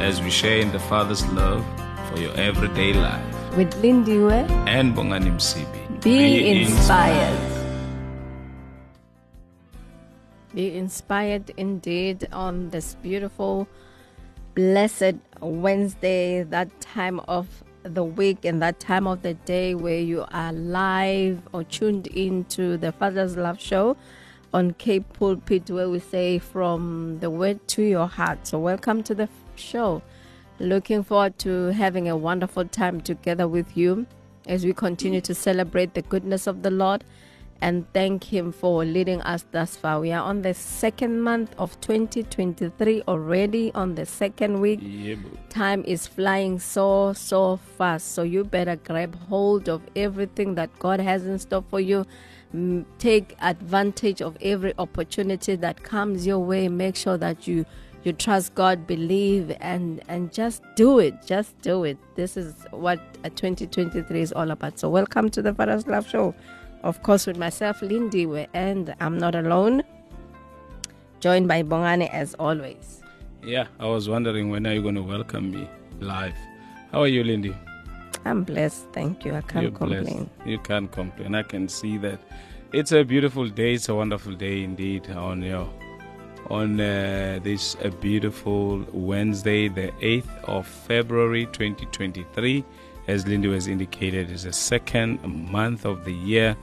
as we share in the Father's love for your everyday life. With Lindiwe, And Bongani Msibi. be, inspired. Be inspired indeed on this beautiful, blessed Wednesday, that time of the week and that time of the day where you are live or tuned into the Father's Love Show on Cape Pulpit, where we say from the word to your heart. So, welcome to the show. Looking forward to having a wonderful time together with you as we continue to celebrate the goodness of the Lord and thank Him for leading us thus far. We are on the second month of 2023 already, on the second week. Yeah. Time is flying so, so fast. So you better grab hold of everything that God has in store for you. Take advantage of every opportunity that comes your way. Make sure that you you trust God, believe, and and just do it. Just do it. This is what uh, 2023 is all about. So welcome to the Father's Love Show. Of course, with myself, Lindy, and I'm not alone. Joined by Bongani as always. Yeah, I was wondering when are you going to welcome me live? How are you, Lindy? I'm blessed. Thank you. I can't You're complain. blessed. You can't complain. I can see that. It's a beautiful day. It's a wonderful day indeed on your on uh, this a beautiful Wednesday, the 8th of February 2023. As Lindy was indicated, is the second month of the year.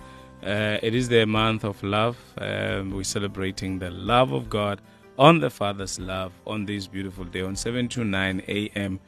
Uh, it is the month of love. Um, we're celebrating the love of God on the Father's love on this beautiful day on 7 to 9 a.m.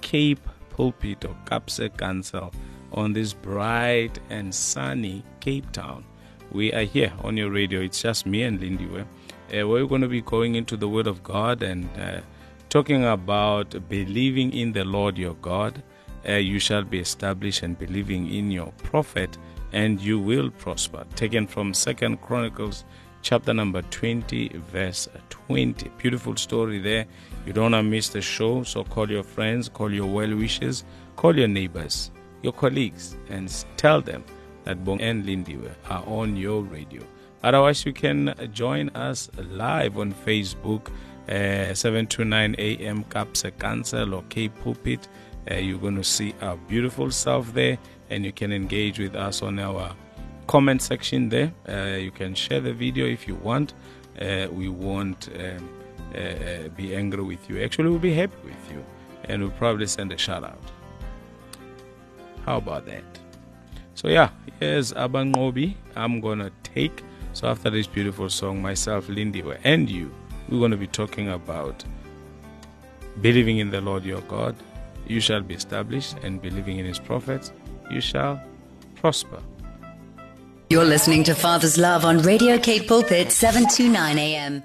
Cape Pulpit or Kaapse Kansel on this bright and sunny Cape Town. We are here on your radio. It's just me and Lindy. Where uh, we're going to be going into the Word of God and uh, talking about believing in the Lord your God. Uh, you shall be established and believing in your prophet, and you will prosper. Taken from Second Chronicles chapter number 20, verse 20. Beautiful story there. You don't want to miss the show, so call your friends, call your well wishers, call your neighbors, your colleagues, and tell them that Bong and Lindy are on your radio. Otherwise, you can join us live on Facebook, uh, 7 to 9 a.m. Kaapse Kansel or Cape Pulpit. Uh, you're going to see our beautiful self there, and you can engage with us on our comment section there. Uh, you can share the video if you want. Uh, we won't um, uh, uh, be angry with you. Actually, we'll be happy with you, and we'll probably send a shout out. How about that? So yeah, here's Abang Abangobi. I'm gonna take. So after this beautiful song, myself, Lindy, and you, we're gonna be talking about believing in the Lord your God. You shall be established, and believing in His prophets, you shall prosper. You're listening to Father's Love on Radio Cape Pulpit 729 AM.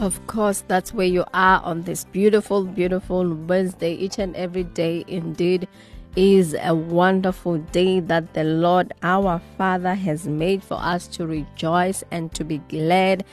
Of course, that's where you are on this beautiful, beautiful Wednesday. Each and every day, indeed, is a wonderful day that the Lord our Father has made for us to rejoice and to be glad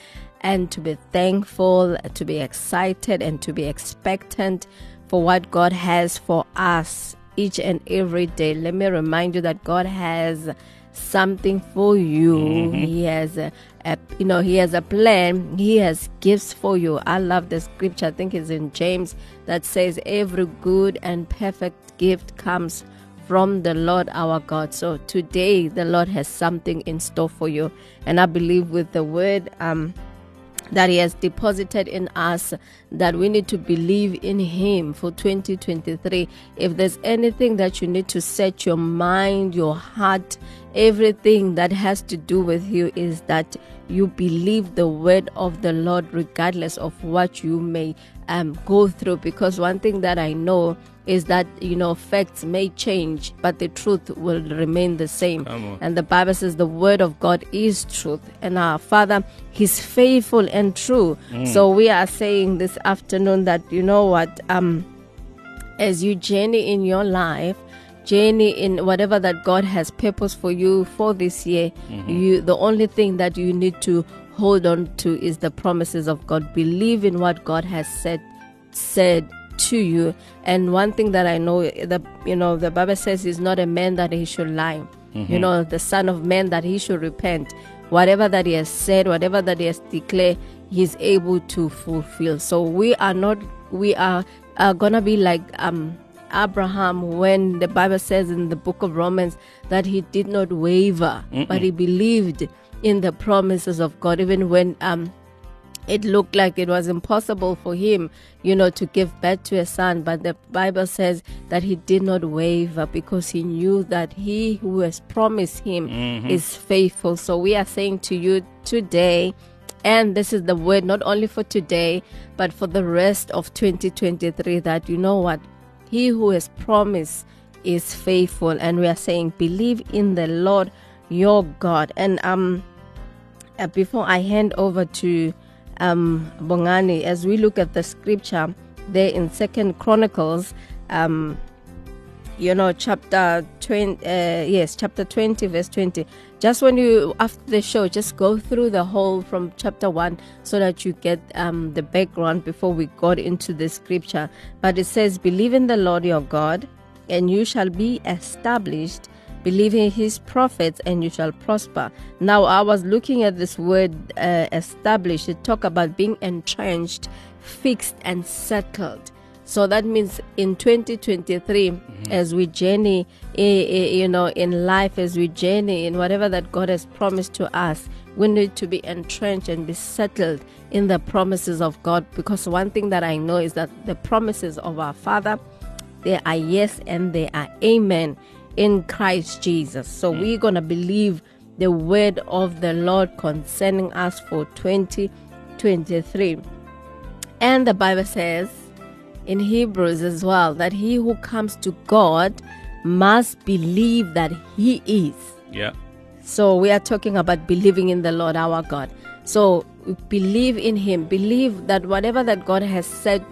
and to be thankful, to be excited, and to be expectant for what God has for us each and every day. Let me remind you that God has something for you. Mm-hmm. He has a, a you know he has a plan. He has gifts for you. I love the scripture. I think it's in James that says every good and perfect gift comes from the Lord our God. So today the Lord has something in store for you. And I believe with the word um that he has deposited in us that we need to believe in him for 2023 if there's anything that you need to set your mind your heart everything that has to do with you is that you believe the word of the lord regardless of what you may um, go through. Because one thing that i know is that you know facts may change but the truth will remain the same. And the bible says the word of god is truth and our father he's faithful and true. So we are saying this afternoon that you know what um as you journey in your life, journey in whatever that God has purpose for you for this year, you the only thing that you need to hold on to is the promises of God. Believe in what God has said said to you. And one thing that I know the you know the Bible says he's not a man that he should lie. You know, the son of man that he should repent. Whatever that he has said, whatever that he has declared, he's able to fulfill. So we are not we are, are gonna be like um Abraham when the Bible says in the book of Romans that he did not waver, but he believed in the promises of God, even when um it looked like it was impossible for him, you know, to give birth to a son. But the Bible says that he did not waver because he knew that he who has promised him is faithful. So we are saying to you today, and this is the word not only for today, but for the rest of 2023, that you know what? He who has promised is faithful. And we are saying, believe in the Lord your God. And um, uh, before I hand over to um, Bongani, as we look at the scripture there in Second Chronicles, um, you know, chapter 20, uh, yes, chapter 20, verse 20. Just when you, after the show, just go through the whole from chapter 1 so that you get um, the background before we got into the scripture. But it says, Believe in the Lord your God, and you shall be established. Believe in his prophets, and you shall prosper. Now, I was looking at this word uh, established. It talk about being entrenched, fixed, and settled. So that means in 2023, as we journey, eh, eh, you know, in life, as we journey in whatever that God has promised to us, we need to be entrenched and be settled in the promises of God. Because one thing that I know is that the promises of our Father, they are yes and they are amen in Christ Jesus. So hmm. we're gonna believe the word of the Lord concerning us for 2023. And the Bible says in Hebrews as well that he who comes to God must believe that he is. Yeah. So we are talking about believing in the Lord our God. So believe in him. Believe that whatever that God has said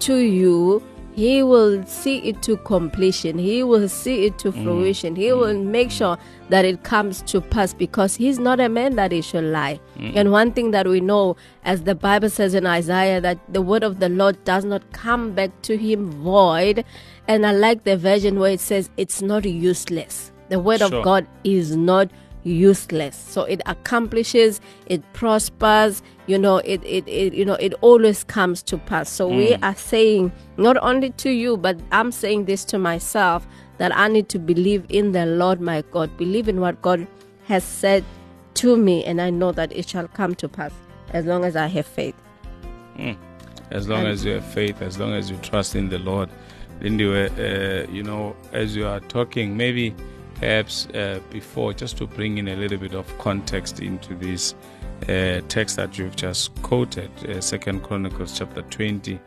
to you, he will see it to completion. He will see it to mm. fruition. He mm. will make sure that it comes to pass because he's not a man that he should lie. Mm. And one thing that we know, as the Bible says in Isaiah, that the word of the Lord does not come back to him void. And I like the version where it says it's not useless. The word Sure. of God is not useless. So it accomplishes it prospers you know it, it, it you know it always comes to pass. So we are saying not only to you but i'm saying this to myself that i need to believe in the lord my god. Believe in what god has said to me and i know that it shall come to pass as long as i have faith. As long And- as you have faith, as long as you trust in the Lord. Lindy, uh, you know, as you are talking, maybe perhaps uh, before, just to bring in a little bit of context into this uh, text that you've just quoted, uh, Second Chronicles chapter 20,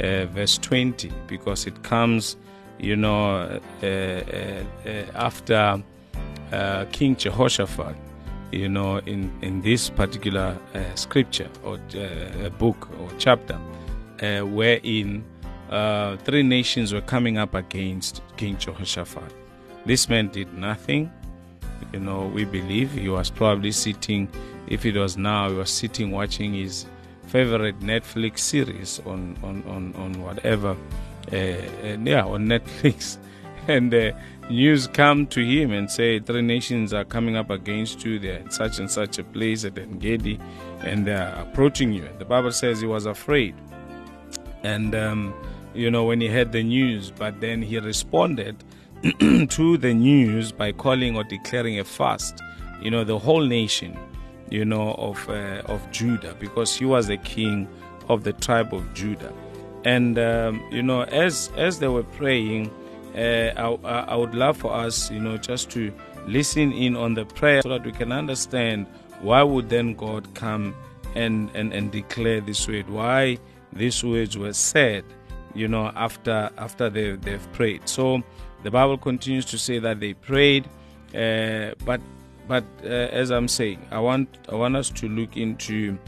uh, verse 20, because it comes, you know, uh, uh, after King Jehoshaphat, you know, in, in this particular scripture or book or chapter, wherein three nations were coming up against King Jehoshaphat. This man did nothing. You know, we believe he was probably sitting, if it was now, he was sitting watching his favorite Netflix series on, on, on, on whatever, uh, and yeah, on Netflix. And uh, news come to him and say three nations are coming up against you. They're in such and such a place at Engedi, and they're approaching you. The Bible says he was afraid and um, you know when he heard the news but then he responded to the news by calling or declaring a fast you know the whole nation you know of uh, of judah because he was the king of the tribe of judah. And um, you know as as they were praying uh, I, I would love for us you know just to listen in on the prayer so that we can understand why would then god come and and, and declare this word why these words were said you know after after they, they've prayed so the bible continues to say that they prayed uh, but but uh, as i'm saying i want i want us to look into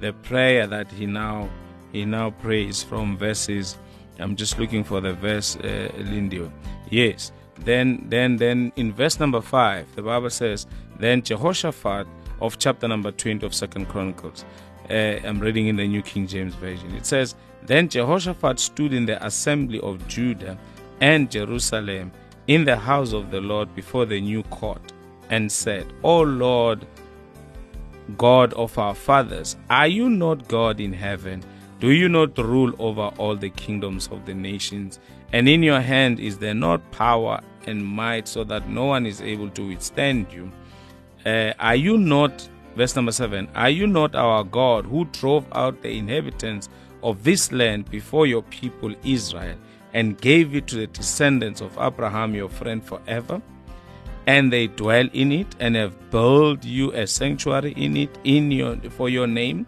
the prayer that he now he now prays from verses I'm just looking for the verse, uh, Lindiwe. Yes. Then, then, then in verse number five, the Bible says, "Then Jehoshaphat of chapter number twenty of Second Chronicles." Uh, I'm reading in the New King James Version. It says, "Then Jehoshaphat stood in the assembly of Judah and Jerusalem in the house of the Lord before the new court, and said, O Lord, God of our fathers, are you not God in heaven? Do you not rule over all the kingdoms of the nations? And in your hand is there not power and might so that no one is able to withstand you? Uh, are you not, verse number seven, are you not our God who drove out the inhabitants of this land before your people Israel and gave it to the descendants of Abraham your friend forever? And they dwell in it and have built you a sanctuary in it in your for your name,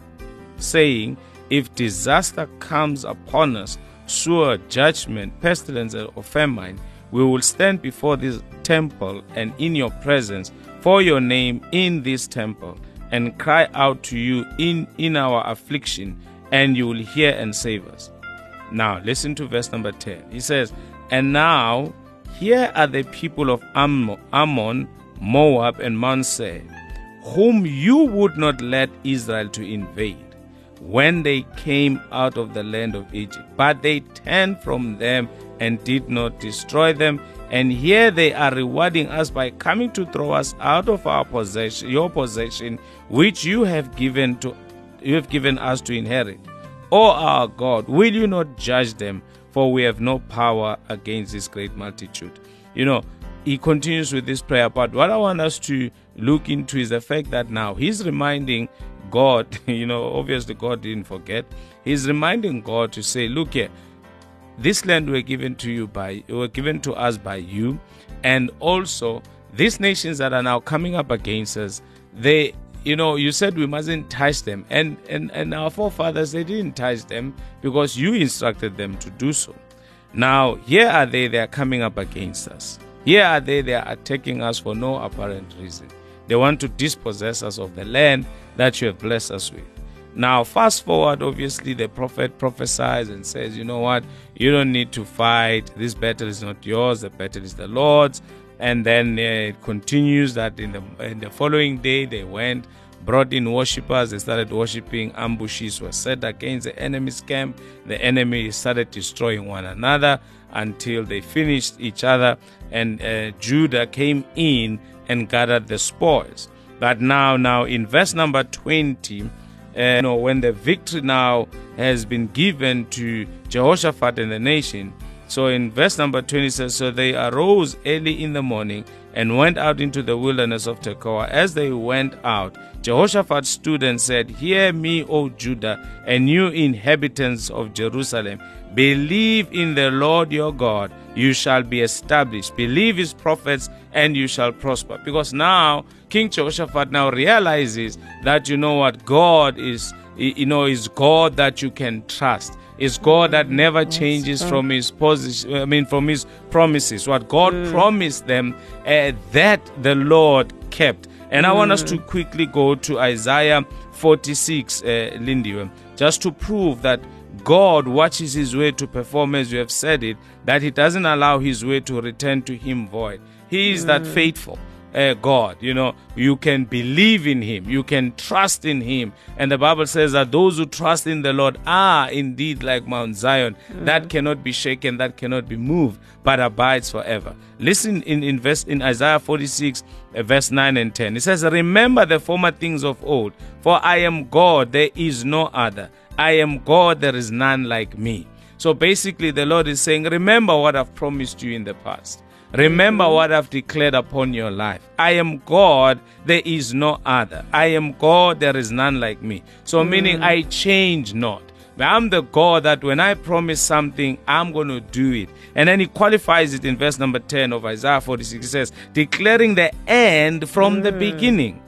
saying, If disaster comes upon us, sure judgment, pestilence, or famine, we will stand before this temple and in your presence for your name in this temple and cry out to you in, in our affliction, and you will hear and save us. Now, listen to verse number 10. He says, And now here are the people of Ammon, Moab, and Mount whom you would not let Israel to invade when they came out of the land of Egypt. But they turned from them and did not destroy them. And here they are rewarding us by coming to throw us out of our possession, your possession, which you have given to you have given us to inherit. O our God, will you not judge them? For we have no power against this great multitude. You know, he continues with this prayer, but what I want us to look into is the fact that now he's reminding God, you know, obviously God didn't forget. He's reminding God to say, look here, this land were given to you by were given to us by you, and also these nations that are now coming up against us, they you know you said we mustn't touch them and and and our forefathers they didn't touch them because you instructed them to do so now here are they they are coming up against us here are they they are attacking us for no apparent reason they want to dispossess us of the land that you have blessed us with. Now, fast forward, obviously, the prophet prophesies and says, You know what? You don't need to fight. This battle is not yours, the battle is the Lord's. And then uh, it continues that in the, in the following day they went, brought in worshippers, they started worshipping, ambushes were set against the enemy's camp. The enemy started destroying one another until they finished each other, and uh, Judah came in and gathered the spoils. But now, now in verse number 20, uh, you know, when the victory now has been given to Jehoshaphat and the nation, so in verse number 20 says, So they arose early in the morning and went out into the wilderness of Tekoa. As they went out, Jehoshaphat stood and said, Hear me, O Judah, and you inhabitants of Jerusalem. Believe in the Lord your God, you shall be established. Believe his prophets, and you shall prosper. Because now King Jehoshaphat now realizes that you know what God is, you know, is God that you can trust. Is God that never changes from his position, I mean, from his promises. What God mm. promised them, uh, that the Lord kept. And mm. I want us to mm. quickly go to Isaiah 46, uh, Lindy, just to prove that God watches his way to perform as you have said it, that he doesn't allow his way to return to him void. He is mm. that faithful. Uh, God, you know, you can believe in Him, you can trust in Him. And the Bible says that those who trust in the Lord are indeed like Mount Zion, mm. that cannot be shaken, that cannot be moved, but abides forever. Listen in, in, verse, in Isaiah 46, uh, verse 9 and 10. It says, Remember the former things of old, for I am God, there is no other. I am God, there is none like me. So basically, the Lord is saying, Remember what I've promised you in the past. Remember what I've declared upon your life. I am God, there is no other. I am God, there is none like me. So, mm. meaning I change not. I'm the God that when I promise something, I'm going to do it. And then he qualifies it in verse number 10 of Isaiah 46. He says, declaring the end from mm. the beginning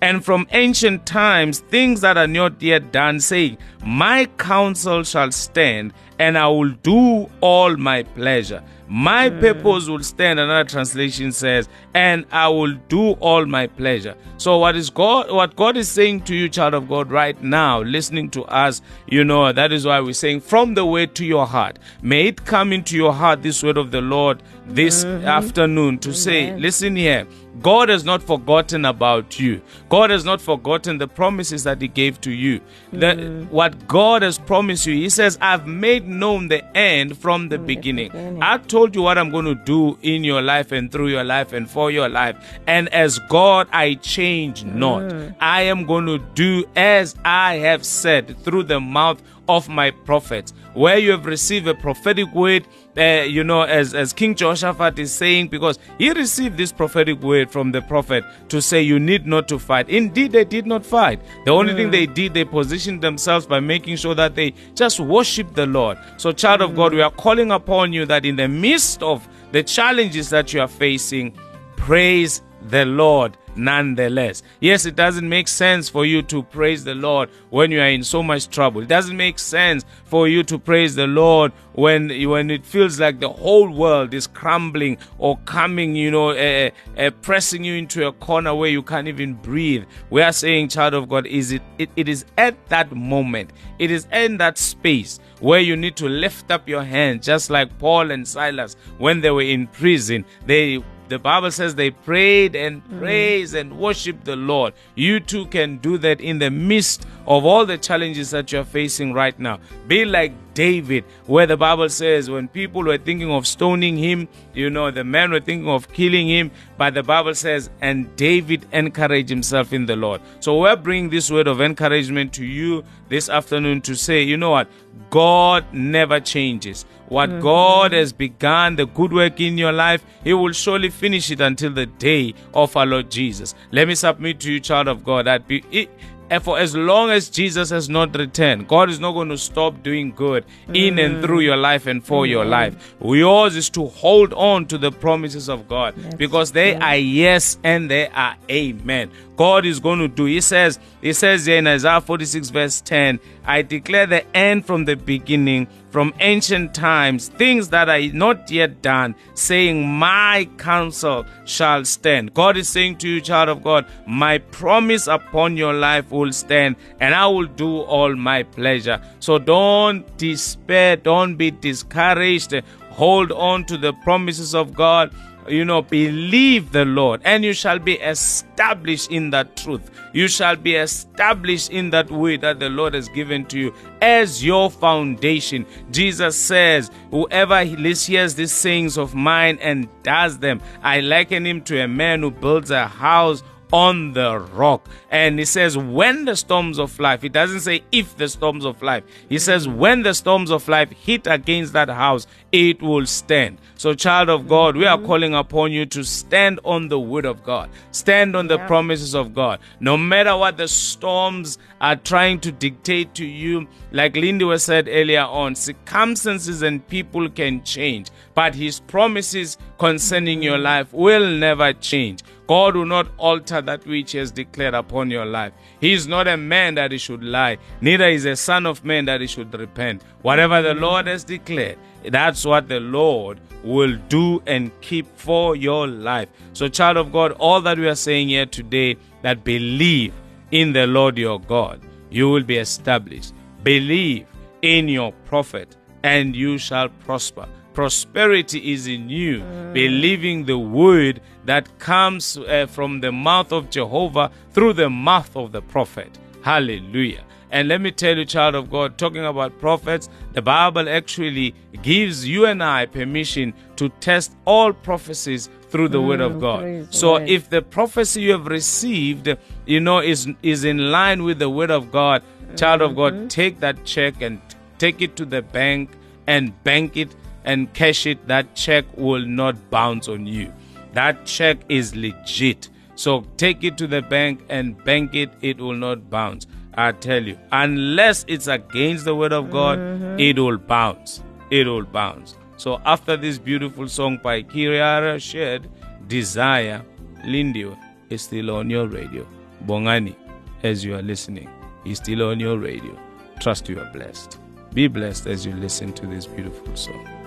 and from ancient times things that are not yet done, saying, My counsel shall stand, and I will do all my pleasure. My hmm. purpose will stand. Another translation says, and I will do all my pleasure. So what is God what God is saying to you, child of God, right now, listening to us, you know, that is why we're saying from the word to your heart. May it come into your heart, this word of the Lord, this mm-hmm. afternoon to say, listen here. God has not forgotten about you. God has not forgotten the promises that He gave to you. The, mm-hmm. what God has promised you, He says, I've made known the end from the beginning. beginning. I told you what I'm going to do in your life and through your life and for your life. And as God, I change not. Mm. I am going to do as I have said through the mouth of my prophets. Where you have received a prophetic word, uh, you know, as, as King Jehoshaphat is saying, because he received this prophetic word from the prophet to say, You need not to fight. Indeed, they did not fight. The only thing they did, they positioned themselves by making sure that they just worship the Lord. So, child of God, we are calling upon you that in the midst of the challenges that you are facing, praise the Lord nonetheless. Yes, it doesn't make sense for you to praise the Lord when you are in so much trouble. It doesn't make sense for you to praise the Lord when when it feels like the whole world is crumbling or coming, you know, uh, uh, pressing you into a corner where you can't even breathe. We are saying, child of God, is it, it it is at that moment, it is in that space where you need to lift up your hand, just like Paul and Silas when they were in prison. They the Bible says they prayed and mm. praised and worshiped the Lord. You too can do that in the midst of all the challenges that you're facing right now. Be like David, where the Bible says when people were thinking of stoning him, you know, the men were thinking of killing him, but the Bible says, and David encouraged himself in the Lord. So we're bringing this word of encouragement to you this afternoon to say, you know what? God never changes. What mm-hmm. God has begun, the good work in your life, He will surely finish it until the day of our Lord Jesus. Let me submit to you, child of God, that be, it, and for as long as Jesus has not returned, God is not going to stop doing good in and through mm. your life and for your mm. life. Yours is to hold on to the promises of God because they are yes and they are amen. God is going to do. He says, He says in Isaiah 46, verse 10, I declare the end from the beginning, from ancient times, things that are not yet done, saying, My counsel shall stand. God is saying to you, child of God, My promise upon your life will stand, and I will do all my pleasure. So don't despair, don't be discouraged. Hold on to the promises of God you know, believe the Lord, and you shall be established in that truth. You shall be established in that way that the Lord has given to you as your foundation. Jesus says, Whoever hears these sayings of mine and does them, I liken him to a man who builds a house on the rock. And he says, when the storms of life, it doesn't say if the storms of life, he says, when the storms of life hit against that house, it will stand. So, child of God, we are mm-hmm. calling upon you to stand on the word of God, stand on the promises of God. No matter what the storms are trying to dictate to you, like Lindy was said earlier on, circumstances and people can change, but his promises concerning your mm-hmm. life will never change. God will not alter that which he has declared upon your life. He is not a man that he should lie, neither is a son of man that he should repent. Whatever the Lord has declared, that's what the Lord will do and keep for your life. So, child of God, all that we are saying here today, that believe in the Lord your God, you will be established. Believe in your prophet, and you shall prosper. Prosperity is in you, mm. believing the word that comes uh, from the mouth of Jehovah through the mouth of the prophet. Hallelujah. And let me tell you, child of God, talking about prophets, the Bible actually gives you and I permission to test all prophecies through the word of mm, God. praise the So if the prophecy you have received, you know, is is in line with the word of God, child of God, mm-hmm. take that check and take it to the bank and bank it and cash it. That check will not bounce on you. That check is legit. So take it to the bank and bank it, it will not bounce. I tell you, unless it's against the word of God, mm-hmm. it will bounce. It will bounce. So after this beautiful song by Kierra Sheard, Desire, Lindiwe is still on your radio. Bongani, as you are listening, is still on your radio. Trust you are blessed. Be blessed as you listen to this beautiful song.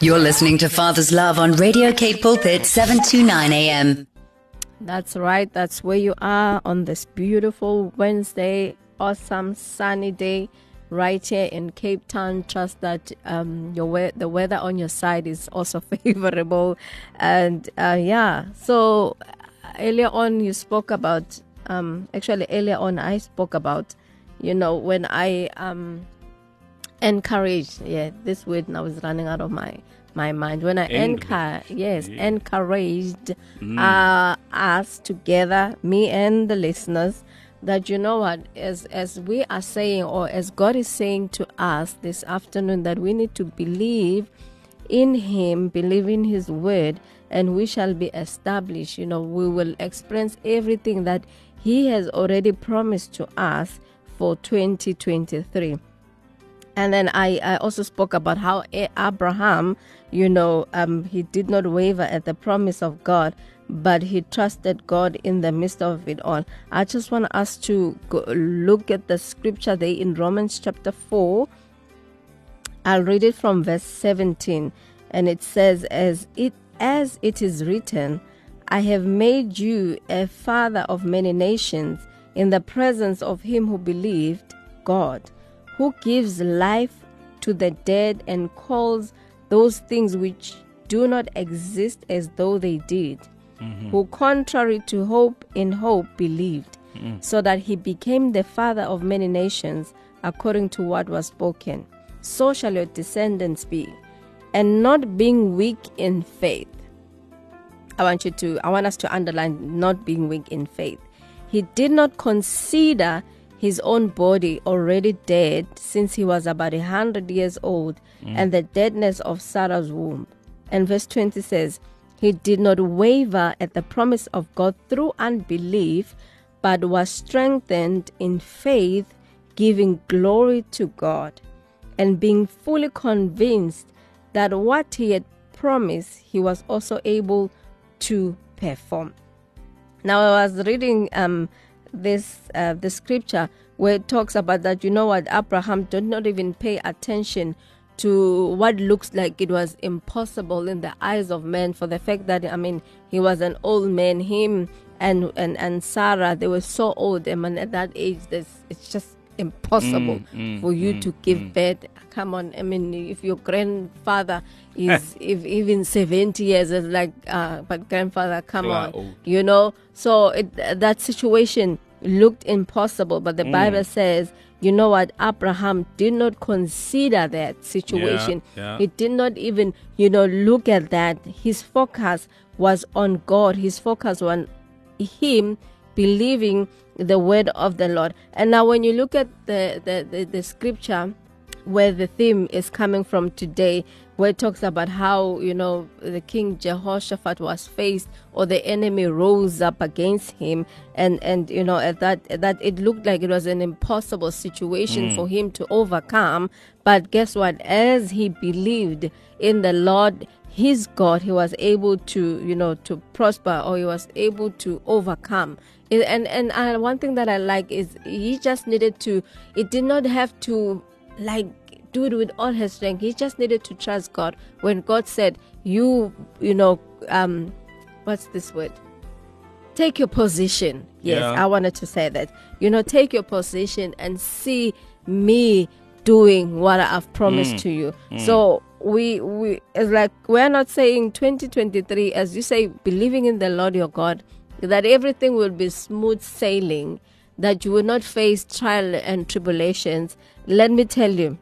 You're listening to Father's Love on Radio Cape Pulpit 729 AM. That's right. That's where you are on this beautiful Wednesday, awesome sunny day, right here in Cape Town. Trust that um, your we- the weather on your side is also favorable, and uh, yeah. So earlier on, you spoke about. Um, actually, earlier on, I spoke about, you know, when I um encouraged. Yeah, this word now is running out of my my mind. When I Encouraged. encourage, yes, Yeah. encouraged uh, us together, me and the listeners, that you know what, as as we are saying, or as God is saying to us this afternoon, that we need to believe in Him, believe in His word, and we shall be established. You know, we will experience everything that He has already promised to us for 2023 and then I, I also spoke about how Abraham, you know, um, he did not waver at the promise of God, but he trusted God in the midst of it all. I just want us to look at the scripture there in Romans chapter 4. I'll read it from verse 17, and it says, "As it as it is written, I have made you a father of many nations in the presence of him who believed God, who gives life to the dead and calls those things which do not exist as though they did." Mm-hmm. Who, contrary to hope, in hope believed, mm. so that he became the father of many nations, according to what was spoken. So shall your descendants be, and not being weak in faith. I want you to, I want us to underline not being weak in faith. He did not consider his own body already dead since he was about a hundred years old and the deadness of Sarah's womb. And verse 20 says, He did not waver at the promise of God through unbelief, but was strengthened in faith, giving glory to God, and being fully convinced that what he had promised, he was also able to perform. Now I was reading um this uh, the scripture where it talks about that you know what Abraham did not even pay attention to what looks like it was impossible in the eyes of men for the fact that I mean he was an old man him and and and Sarah they were so old I mean at that age there's it's just impossible for you to give birth. Come on I mean if your grandfather is if even 70 years it's like uh but grandfather come on you know? So it, that situation looked impossible but the bible mm. says you know what? Abraham did not consider that situation. Yeah. he did not even you know look at that. His focus was on god. His focus was on him believing the word of the lord. And now when you look at the the, the, the scripture where the theme is coming from today, where it talks about how, you know, the king Jehoshaphat was faced or the enemy rose up against him and, and you know, at that, that it looked like it was an impossible situation for him to overcome. But guess what? As he believed in the Lord, his God, he was able to, you know, to prosper or he was able to overcome. And and uh, one thing that I like is he just needed to. It did not have to like do it with all his strength. He just needed to trust God. When God said, "You, you know, um, what's this word? Take your position." Yes, Yeah. I wanted to say that. You know, take your position and see me doing what I've promised to you. So we we it's like we're not saying 2023 as you say believing in the Lord your God that everything will be smooth sailing that you will not face trial and tribulations let me tell you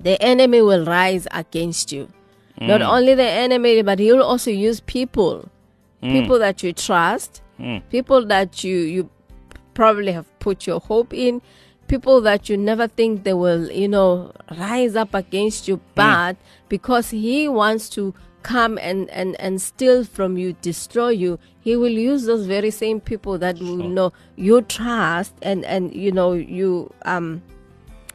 the enemy will rise against you. Mm. Not only the enemy but he will also use people. Mm. People that you trust. Mm. People that you you probably have put your hope in. People that you never think they will you know rise up against you but because he wants to come and and and steal from you destroy you he will use those very same people that you know you trust and and you know you um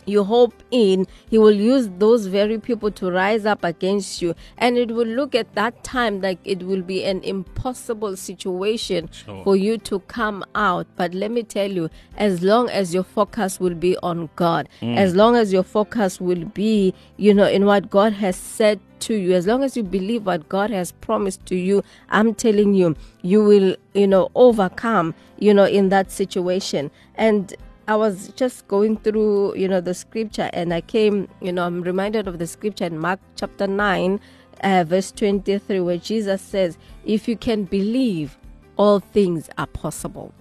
you hope in, he will use those very people to rise up against you. And it will look at that time like it will be an impossible situation Sure. for you to come out. But let me tell you, as long as your focus will be on God, mm. as long as your focus will be, you know, in what God has said to you, as long as you believe what God has promised to you, I'm telling you, you will, you know, overcome, you know, in that situation. And I was just going through, you know, the scripture and I came, you know, I'm reminded of the scripture in Mark chapter 9, uh, verse 23, where Jesus says, If you can believe, all things are possible.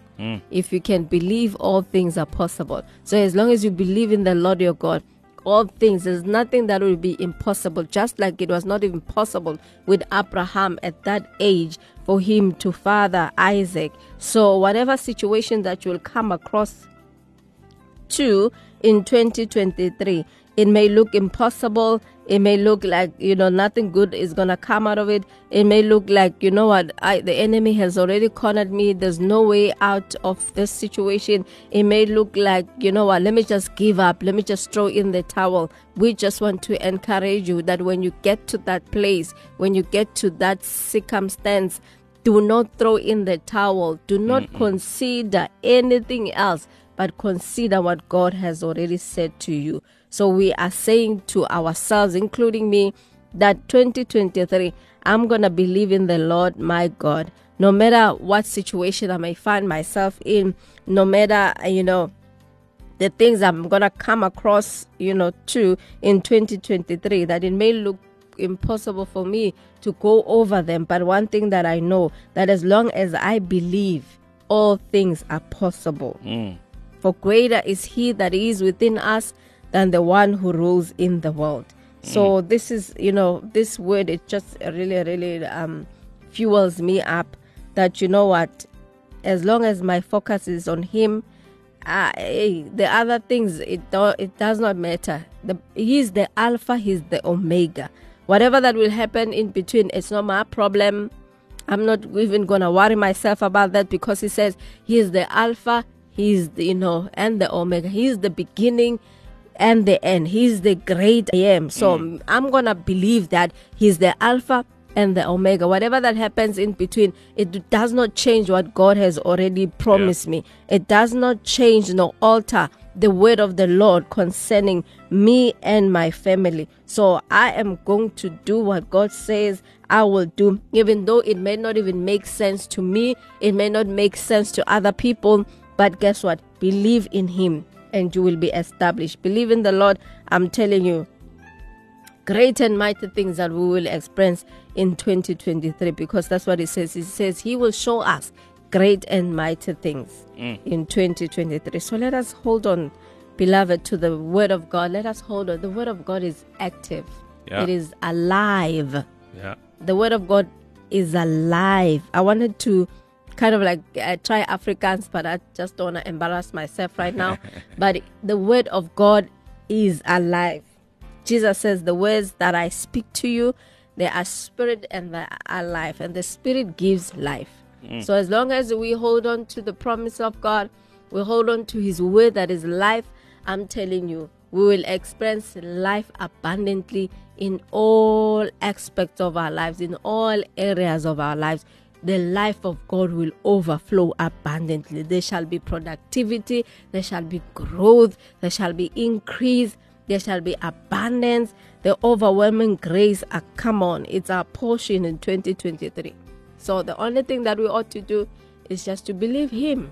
If you can believe, all things are possible. So as long as you believe in the Lord your God, all things, there's nothing that will be impossible, just like it was not even possible with Abraham at that age for him to father Isaac. So, whatever situation that you'll come across to in 2023. It may look impossible. It may look like, you know, nothing good is going to come out of it. It may look like, you know what, I, the enemy has already cornered me. There's no way out of this situation. It may look like, you know what, let me just give up. Let me just throw in the towel. We just want to encourage you that when you get to that place, when you get to that circumstance, do not throw in the towel. Do not consider anything else, but consider what God has already said to you. So we are saying to ourselves, including me, that 2023, I'm going to believe in the Lord my God. No matter what situation I may find myself in, no matter, you know, the things I'm gonna come across, you know, to in 2023 that it may look impossible for me to go over them. But one thing that I know that as long as I believe, all things are possible. Mm. For greater is He that is within us than the one who rules in the world. So this is, you know, this word it just really, really um, fuels me up. That you know what, as long as my focus is on Him, uh, eh, the other things it do, it does not matter. The, he's the Alpha, He's the Omega. Whatever that will happen in between, it's not my problem. I'm not even gonna worry myself about that because He says He is the Alpha, He's the, you know, and the Omega. He's the beginning and the end. He's the great I am. So mm. I'm gonna believe that He's the Alpha and the Omega. Whatever that happens in between, it does not change what God has already promised me. It does not change nor alter the word of the Lord concerning me and my family. So I am going to do what God says I will do, even though it may not even make sense to me, it may not make sense to other people. But guess what? Believe in Him and you will be established. Believe in the Lord. I'm telling you, great and mighty things that we will experience in 2023 because that's what it says. It says He will show us great and mighty things mm. in 2023. So let us hold on, beloved, to the Word of God. Let us hold on. The Word of God is active, Yeah. it is alive. Yeah. The Word of God is alive. I wanted to kind of like uh, try Afrikaans, but I just don't want to embarrass myself right now. but the Word of God is alive. Jesus says, The words that I speak to you, they are spirit and they are life, and the spirit gives life. So as long as we hold on to the promise of God, we hold on to his word that is life, I'm telling you, we will experience life abundantly in all aspects of our lives, in all areas of our lives. The life of God will overflow abundantly. There shall be productivity, there shall be growth, there shall be increase, there shall be abundance. The overwhelming grace, ah, come on, it's our portion in 2023. So the only thing that we ought to do is just to believe Him,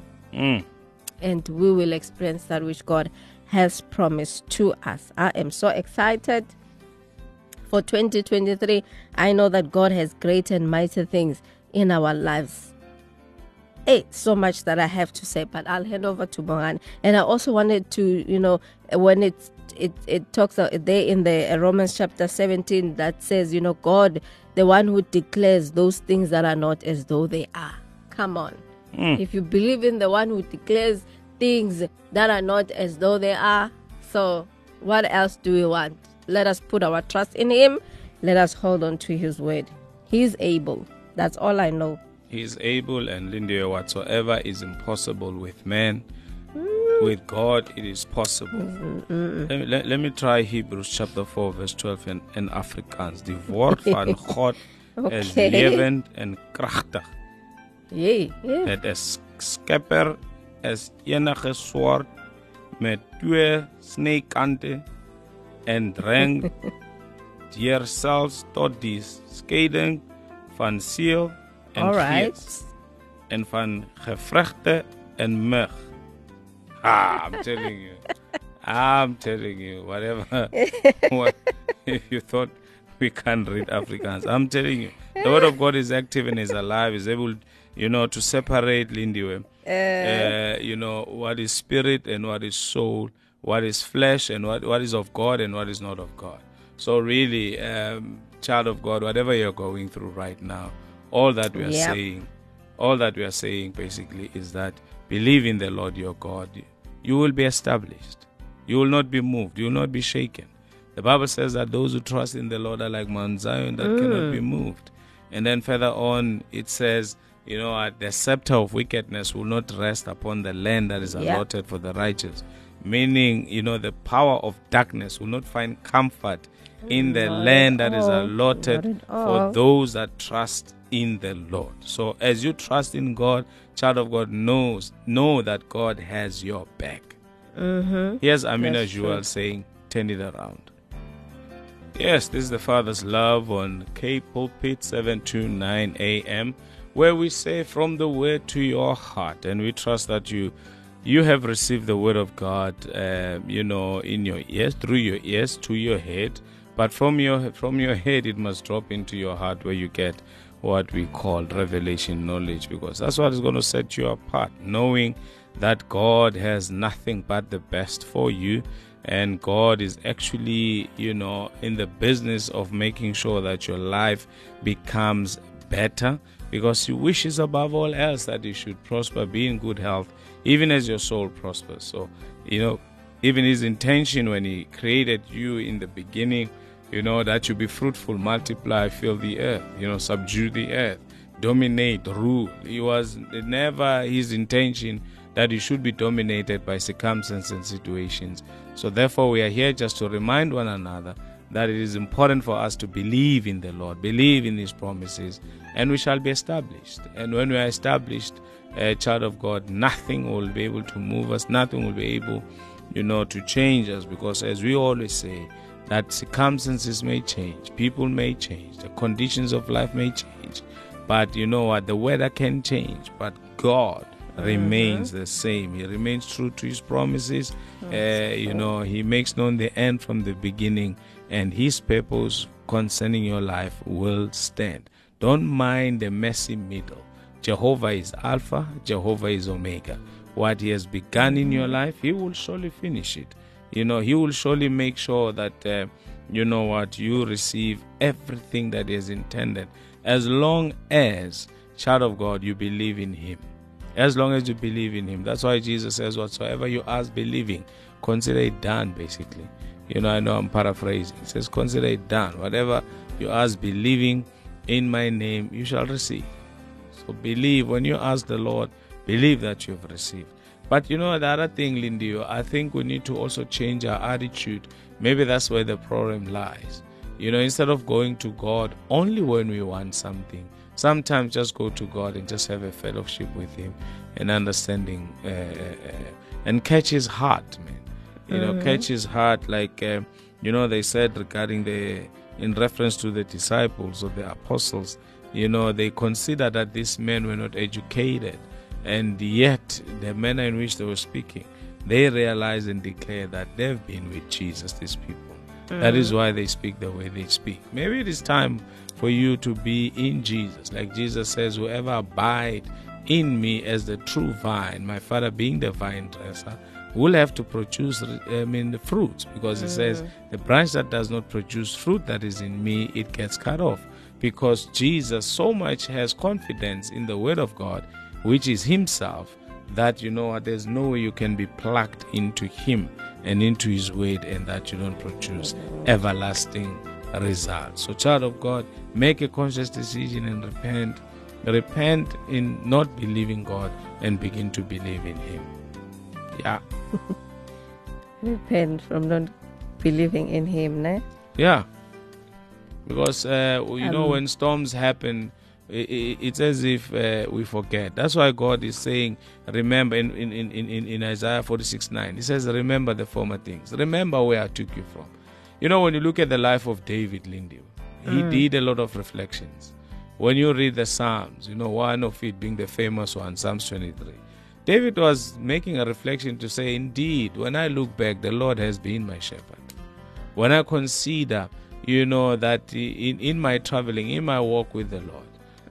and we will experience that which God has promised to us. I am so excited for 2023. I know that God has great and mighty things in our lives. Hey, so much that I have to say, but I'll hand over to Moran. And I also wanted to, you know, when it it it talks there in the uh, Romans chapter 17 that says, you know, God, the one who declares those things that are not as though they are. Come on. If you believe in the one who declares things that are not as though they are, so what else do we want? Let us put our trust in Him. Let us hold on to His word. He's able. That's all I know. He is able and Lindy, whatsoever is impossible with man With God, it is possible. Mm-hmm. Let me, let, let me try Hebrews chapter 4, verse 12 in, in Afrikaans. Die woord van God is Okay. levend en krachtig. Yay. Yeah. Dit is skepper is enige swaard met twee snykante en dreng deur selfs tot die skeiding van siel en All right. gees en van gevregte en mug. Ah, I'm telling you. I'm telling you, whatever. what, if you thought we can't read Afrikaans, I'm telling you, the word of God is active and is alive, is able, you know, to separate Lindiwe. Uh, you know, what is spirit and what is soul, what is flesh and what, what is of God and what is not of God. So, really, um, child of God, whatever you're going through right now, all that we are Yep. saying, all that we are saying basically is that believe in the Lord your God. You will be established. You will not be moved. You will not be shaken. The Bible says that those who trust in the Lord are like Mount Zion that mm. cannot be moved. And then further on, it says, you know, the scepter of wickedness will not rest upon the land that is allotted for the righteous. Meaning, you know, the power of darkness will not find comfort in the Not land at that is all. allotted for those that trust in the Lord. So as you trust in God, child of God knows know that God has your back. Mm-hmm. Here's Amina Jewel saying, turn it around. Yes, this is the Father's Love on K Pulpit 729 AM, where we say from the word to your heart, and we trust that you you have received the word of God, uh, you know, in your ears, through your ears to your head, but from your from your head it must drop into your heart, where you get what we call revelation knowledge, because that's what is going to set you apart, knowing that God has nothing but the best for you and God is actually, you know, in the business of making sure that your life becomes better because He wishes above all else that you should prosper, be in good health, even as your soul prospers. So, you know, even His intention when He created you in the beginning, you know, that you be fruitful, multiply, fill the earth, you know, subdue the earth, dominate, rule. It was never His intention that you should be dominated by circumstances and situations. So, therefore, we are here just to remind one another that it is important for us to believe in the Lord, believe in His promises, and we shall be established. And when we are established, a child of God, nothing will be able to move us, nothing will be able, you know, to change us, because as we always say, that circumstances may change, people may change, the conditions of life may change, but you know what? The weather can change, but God remains the same. He remains true to his promises. Uh, you know, he makes known the end from the beginning, and his purpose concerning your life will stand. Don't mind the messy middle. Jehovah is Alpha, Jehovah is Omega. What he has begun in your life, he will surely finish it. You know, he will surely make sure that, uh, you know what, you receive everything that is intended as long as, child of God, you believe in him as long as you believe in him. That's why Jesus says, Whatsoever you ask believing, consider it done, basically. You know, I know I'm paraphrasing. He says, Consider it done. Whatever you ask believing in my name, you shall receive. So believe. When you ask the Lord, believe that you've received. But you know, the other thing, Lindy, I think we need to also change our attitude. Maybe that's where the problem lies. You know, instead of going to God only when we want something, sometimes just go to God and just have a fellowship with Him and understanding uh, uh, and catch His heart, man. You know, catch His heart, like uh, you know they said regarding the in reference to the disciples or the apostles. You know, they consider that these men were not educated, and yet the manner in which they were speaking, they realize and declare that they've been with Jesus. These people. That is mm. why they speak the way they speak. Maybe it is time for you to be in Jesus. Like Jesus says, whoever abide in me as the true vine, my Father being the vine dresser, will have to produce I mean, the fruits because it says, mm. the branch that does not produce fruit that is in me, it gets cut off. Because Jesus so much has confidence in the Word of God, which is Himself, that you know there's no way you can be plucked into Him and into His Word and that you don't produce everlasting results. So, child of God, make a conscious decision and repent. Repent in not believing God and begin to believe in Him. Yeah. Repent from not believing in Him, ne? Yeah. Because, uh, you know, Um, when storms happen, it's as if uh, we forget. That's why God is saying, remember in, in, in, in, Isaiah 46 9, He says, Remember the former things. Remember where I took you from. You know, when you look at the life of David Lindy, he did a lot of reflections. When you read the Psalms, you know, one of it being the famous one, Psalms 23, David was making a reflection to say, Indeed, when I look back, the Lord has been my shepherd when I consider, you know, that in, in my traveling, in my walk with the Lord,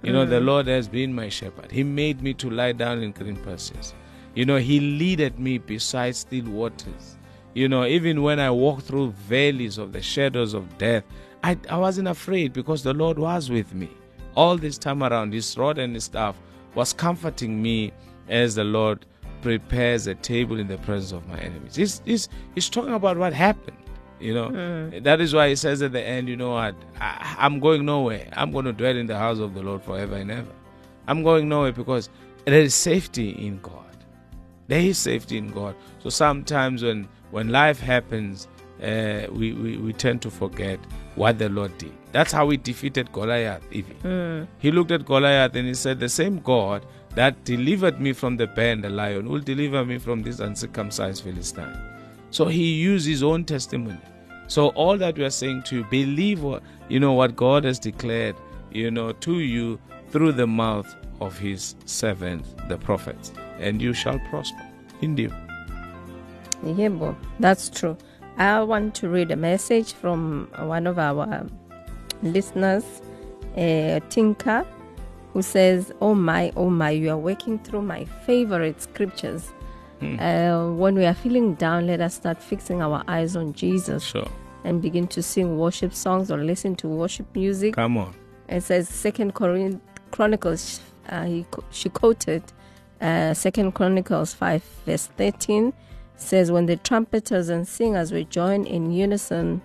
you know, the mm. Lord has been my shepherd. He made me to lie down in green pastures. You know, He leaded me beside still waters. You know, even when I walked through valleys of the shadows of death, I, I wasn't afraid because the Lord was with me. All this time around, His rod and His staff was comforting me as the Lord prepares a table in the presence of my enemies. He's, he's, he's talking about what happened. You know, that is why he says at the end, you know what? I, I'm going nowhere. I'm going to dwell in the house of the Lord forever and ever. I'm going nowhere because there is safety in God. There is safety in God. So sometimes when when life happens, uh, we, we we tend to forget what the Lord did. That's how he defeated Goliath. Even he looked at Goliath and he said, "The same God that delivered me from the bear and the lion will deliver me from this uncircumcised Philistine." So he used his own testimony. So all that we are saying to you, believe what you know what God has declared, you know, to you through the mouth of his servants, the prophets, and you shall prosper. Indeed. Yebo, that's true. I want to read a message from one of our listeners, uh, Tinka, who says, Oh my, oh my, you are working through my favorite scriptures. Uh, when we are feeling down, let us start fixing our eyes on Jesus Sure. and begin to sing worship songs or listen to worship music. Come on. It says Second Corinth Chronicles. Uh, he she quoted uh, Second Chronicles five verse thirteen says when the trumpeters and singers were joined in unison,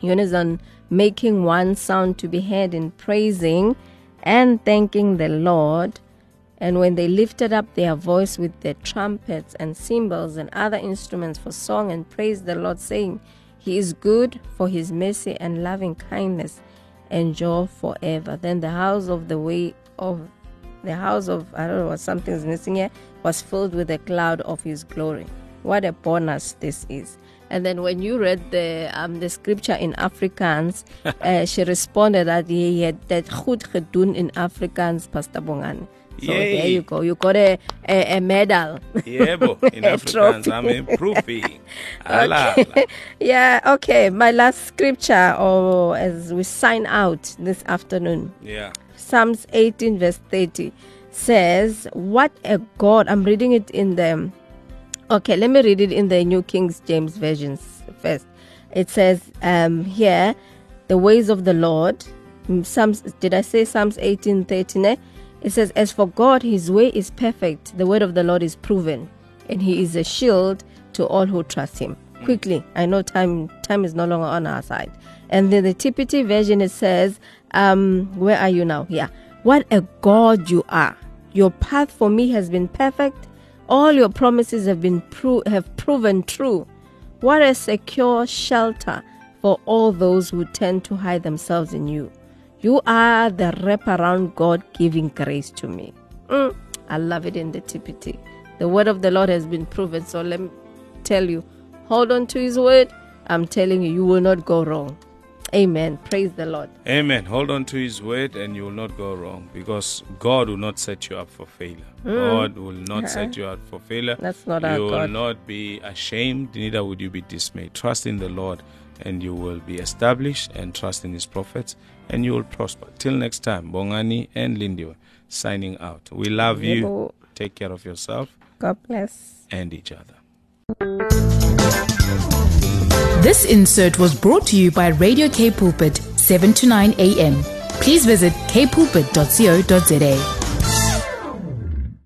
unison making one sound to be heard in praising and thanking the Lord. And when they lifted up their voice with their trumpets and cymbals and other instruments for song and praised the Lord, saying, He is good, for his mercy and loving kindness endure forever. Then the house of the way of the house of I don't know what something's missing here was filled with a cloud of his glory. What a bonus this is. And then when you read the um, the scripture in Afrikaans, uh, she responded that he had that goed gedoen in Afrikaans, Pastor Bongani. So Yay. there you go. You got a, a, a medal. Yebo, in A Afrikaans. I'm improving. Ala. yeah, okay. My last scripture, or as we sign out this afternoon, Yeah. Psalms 18, verse 30 says, What a God. I'm reading it in the. Okay, let me read it in the New King James Versions first. It says um, here, the ways of the Lord. Mm, Psalms, did I say Psalms 18, 30? It says, As for God, his way is perfect, the word of the Lord is proven, and he is a shield to all who trust him. Quickly, I know time time is no longer on our side. And then the TPT version it says, um, where are you now? Yeah. What a God you are. Your path for me has been perfect. All your promises have been pro- have proven true. What a secure shelter for all those who tend to hide themselves in you. You are the wraparound God giving grace to me. Mm, I love it in the TPT. The word of the Lord has been proven. So let me tell you, hold on to his word. I'm telling you, you will not go wrong. Amen. Praise the Lord. Amen. Hold on to His word and you will not go wrong because God will not set you up for failure. God will not set you up for failure. Mm. That's not you our will not be ashamed, neither would you be dismayed. Trust in the Lord and you will be established and trust in His prophets and you will prosper. Till next time, Bongani and Lindiwe signing out. We love you. Yebo. Take care of yourself God bless. and each other. This insert was brought to you by Radio K Pulpit, 7 to 9 a.m. Please visit kpulpit.co.za.